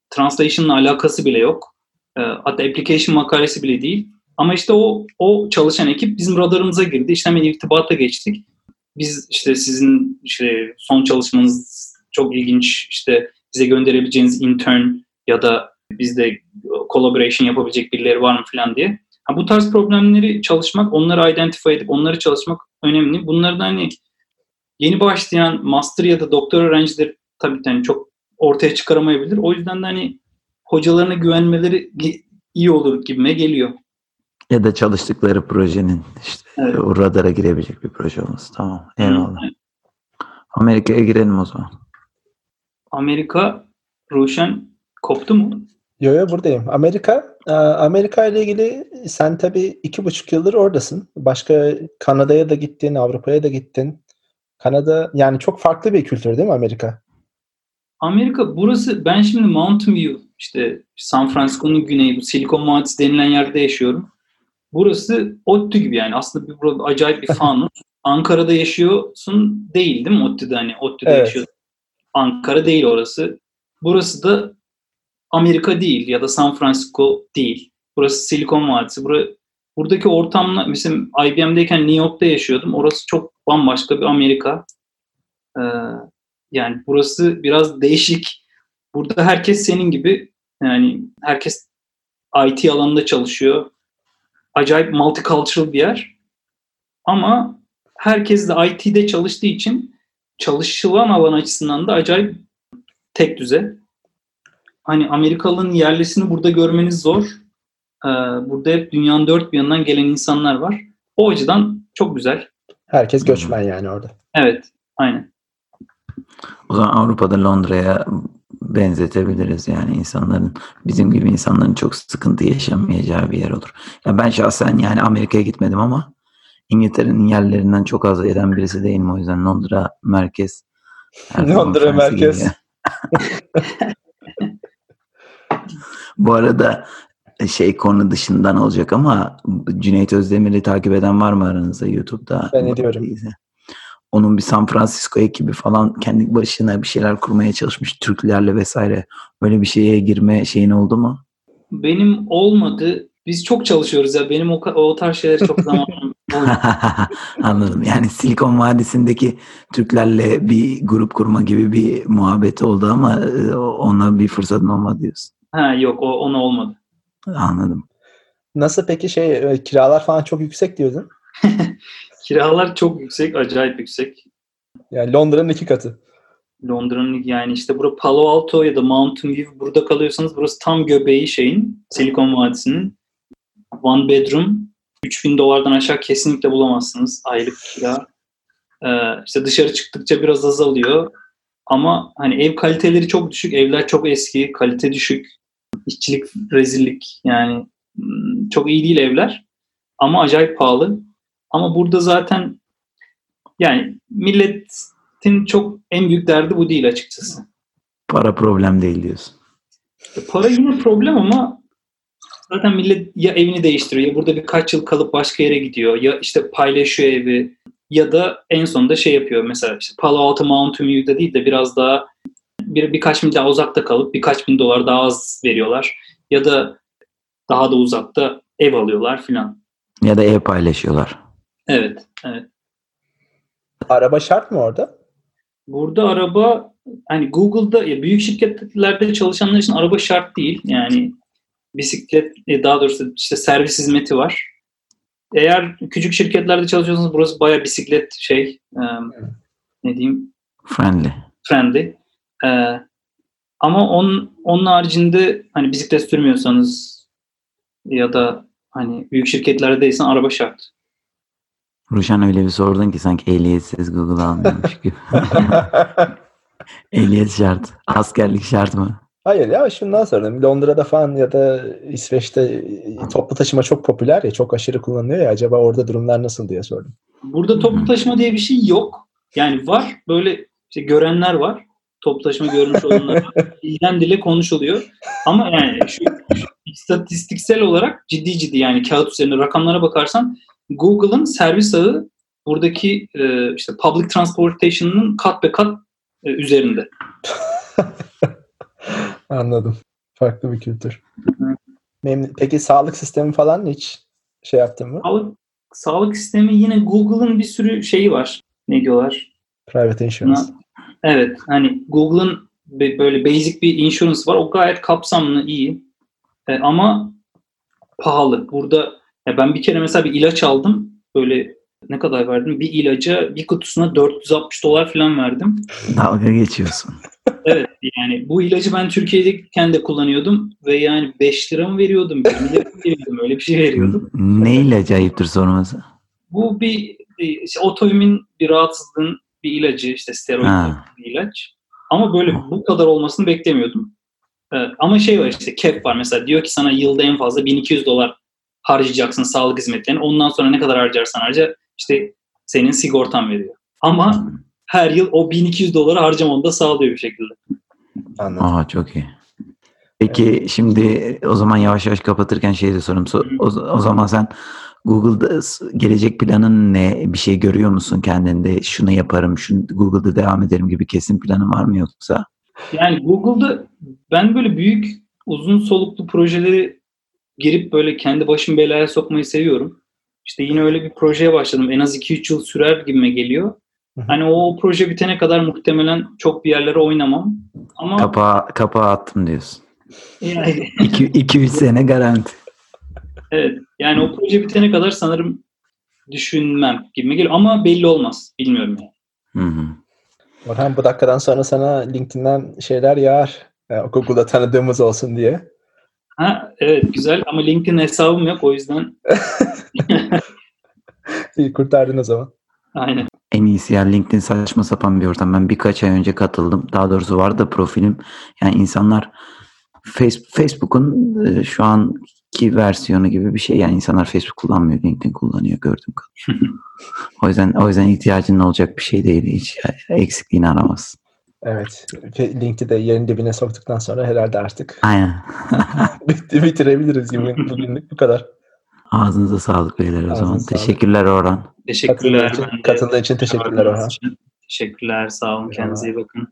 Translation'la alakası bile yok. E, hatta application makalesi bile değil. Ama işte o o çalışan ekip bizim radarımıza girdi. İşte hemen irtibata geçtik. Biz işte sizin işte son çalışmanız çok ilginç. İşte bize gönderebileceğiniz intern ya da bizde collaboration yapabilecek birileri var mı falan diye. Ha, bu tarz problemleri çalışmak, onları identify edip onları çalışmak önemli. Bunları da hani yeni başlayan master ya da doktor öğrencileri tabii yani çok ortaya çıkaramayabilir. O yüzden de hani hocalarına güvenmeleri iyi olur gibime geliyor. Ya da çalıştıkları projenin işte Evet. o radara girebilecek bir proje olması. Tamam. Eyvallah. Hı. Amerika'ya girelim o zaman. Amerika, Ruşen koptu mu? Yo yo buradayım. Amerika, e, Amerika ile ilgili sen tabii iki buçuk yıldır oradasın. Başka Kanada'ya da gittin, Avrupa'ya da gittin. Kanada yani çok farklı bir kültür değil mi Amerika? Amerika burası ben şimdi Mountain View işte San Francisco'nun güneyi bu Silikon Vadisi denilen yerde yaşıyorum. Burası ODTÜ gibi yani aslında bir, burada acayip bir fanus. Ankara'da yaşıyorsun değil değil mi ODTÜ'de hani ODTÜ'de Evet. yaşıyorsun. Ankara değil orası. Burası da Amerika değil ya da San Francisco değil. Burası Silikon Vadisi. Bura, buradaki ortamla mesela IBM'deyken New York'ta yaşıyordum. Orası çok bambaşka bir Amerika. Ee, yani burası biraz değişik. Burada herkes senin gibi yani herkes IT alanında çalışıyor. Acayip multicultural bir yer. Ama herkes de IT'de çalıştığı için çalışılan alan açısından da acayip tek düze. Hani Amerikalı'nın yerlisini burada görmeniz zor. Ee, burada hep dünyanın dört bir yanından gelen insanlar var. O açıdan çok güzel. Herkes göçmen yani orada. Evet, aynen. O zaman Avrupa'da Londra'ya benzetebiliriz yani insanların bizim gibi insanların çok sıkıntı yaşamayacağı bir yer olur. Ya ben şahsen yani Amerika'ya gitmedim ama İngiltere'nin yerlerinden çok az eden birisi değilim o yüzden Londra merkez. Londra merkez. Bu arada şey konu dışından olacak ama Cüneyt Özdemir'i takip eden var mı aranızda YouTube'da? Ben ediyorum. Onun bir San Francisco ekibi falan kendi başına bir şeyler kurmaya çalışmış Türklerle vesaire. Öyle bir şeye girme şeyin oldu mu? Benim olmadı. Biz çok çalışıyoruz ya. Benim o, o tarz şeyleri çok zamanım olmadı. Anladım. Yani Silikon Vadisi'ndeki Türklerle bir grup kurma gibi bir muhabbet oldu ama e, ona bir fırsatın olmadı diyorsun. Ha yok o ona olmadı. Anladım. Nasıl peki şey e, kiralar falan çok yüksek diyordun. Kiralar çok yüksek, acayip yüksek. Yani Londra'nın iki katı. Londra'nın yani işte bura Palo Alto ya da Mountain View burada kalıyorsanız burası tam göbeği şeyin Silikon Vadisi'nin one bedroom 3000 dolardan aşağı kesinlikle bulamazsınız aylık kira. Ee, işte dışarı çıktıkça biraz azalıyor. Ama hani ev kaliteleri çok düşük. Evler çok eski. Kalite düşük. İşçilik rezillik. Yani hmm, çok iyi değil evler. Ama acayip pahalı. Ama burada zaten yani milletin çok en büyük derdi bu değil açıkçası. Para problem değil diyorsun. Para yine problem ama zaten millet ya evini değiştiriyor ya burada birkaç yıl kalıp başka yere gidiyor ya işte paylaşıyor evi ya da en sonunda şey yapıyor mesela işte Palo Alto Mountain View'da değil de biraz daha bir, birkaç mil daha uzakta kalıp birkaç bin dolar daha az veriyorlar ya da daha da uzakta ev alıyorlar filan. Ya da ev paylaşıyorlar. Evet, evet. Araba şart mı orada? Burada araba hani Google'da ya büyük şirketlerde çalışanlar için araba şart değil. Yani bisiklet e, daha doğrusu işte servis hizmeti var. Eğer küçük şirketlerde çalışıyorsanız burası bayağı bisiklet şey e, ne diyeyim Friendly. friendly. E, ama onun, onun haricinde hani bisiklet sürmüyorsanız ya da hani büyük şirketlerde değilsen araba şart. Ruşen öyle bir sordun ki sanki ehliyetsiz Google almıyormuş gibi. Ehliyet şart. Askerlik şart mı? Hayır ya şundan sonra Londra'da falan ya da İsveç'te e, toplu taşıma çok popüler ya çok aşırı kullanılıyor ya acaba orada durumlar nasıl diye sordum. Burada toplu taşıma diye bir şey yok. Yani var böyle işte görenler var. Toplu taşıma görmüş olanlar var. Dilden dile konuşuluyor. Ama yani şu, şu istatistiksel olarak ciddi ciddi yani kağıt üzerinde rakamlara bakarsan Google'ın servis ağı buradaki e, işte public transportation'ın kat be kat e, üzerinde. Anladım. Farklı bir kültür. Memnun- Peki sağlık sistemi falan hiç şey yaptın mı? Sağlık, sağlık sistemi yine Google'ın bir sürü şeyi var. Ne diyorlar? Private insurance. Evet. Hani Google'ın böyle basic bir insurance var. O gayet kapsamlı, iyi. E, ama pahalı. Burada ya ben bir kere mesela bir ilaç aldım. Böyle ne kadar verdim? Bir ilaca bir kutusuna 460 dolar falan verdim. Dalga geçiyorsun. Evet yani bu ilacı ben Türkiye'deyken de kullanıyordum ve yani 5 lira mı veriyordum, 20 lira mı veriyordum öyle bir şey veriyordum. ne ilacı ayıptır sorması? Bu bir işte otoimmün bir rahatsızlığın bir ilacı işte steroid bir ilaç. Ama böyle bu kadar olmasını beklemiyordum. Ee, ama şey var işte cap var mesela diyor ki sana yılda en fazla 1200 dolar harcayacaksın sağlık hizmetlerine. Ondan sonra ne kadar harcarsan harca işte senin sigortan veriyor. Ama her yıl o 1200 doları harcamanı da sağlıyor bir şekilde. Anladım. Aa çok iyi. Peki şimdi o zaman yavaş yavaş kapatırken şey de sorayım. So- O, o zaman sen Google'da gelecek planın ne? Bir şey görüyor musun kendinde? Şunu yaparım, şunu Google'da devam ederim gibi kesin planın var mı yoksa? Yani Google'da ben böyle büyük uzun soluklu projeleri girip böyle kendi başımı belaya sokmayı seviyorum. İşte yine öyle bir projeye başladım. En az 2-3 yıl sürer gibime geliyor. Hani o proje bitene kadar muhtemelen çok bir yerlere oynamam. Ama Kapağı, kapağı attım diyorsun. yani, 2-3 sene garanti. evet yani o proje bitene kadar sanırım düşünmem gibime geliyor. Ama belli olmaz. Bilmiyorum yani. Hı hı. Orhan bu dakikadan sonra sana LinkedIn'den şeyler yağar. Yani Google'da tanıdığımız olsun diye. Ha evet güzel ama LinkedIn hesabım yok o yüzden İyi kurtardın o zaman. aynen. En iyisi ya LinkedIn saçma sapan bir ortam. Ben birkaç ay önce katıldım. Daha doğrusu vardı da profilim. Yani insanlar Face- Facebook'un e, şu anki versiyonu gibi bir şey. Yani insanlar Facebook kullanmıyor, LinkedIn kullanıyor gördüm. o yüzden o yüzden ihtiyacın olacak bir şey değil. Hiç eksikliğini aramaz. Evet. Link'i de yerin dibine soktuktan sonra herhalde artık Aynen. bitti bitirebiliriz gibi bugünlük bu kadar. Ağzınıza sağlık beyler o Ağzınıza zaman. sağlık. Teşekkürler Orhan. Teşekkürler. Katıldığın için- katıldığın için teşekkürler Orhan. Teşekkürler. Sağ olun. Kendinize iyi bakın.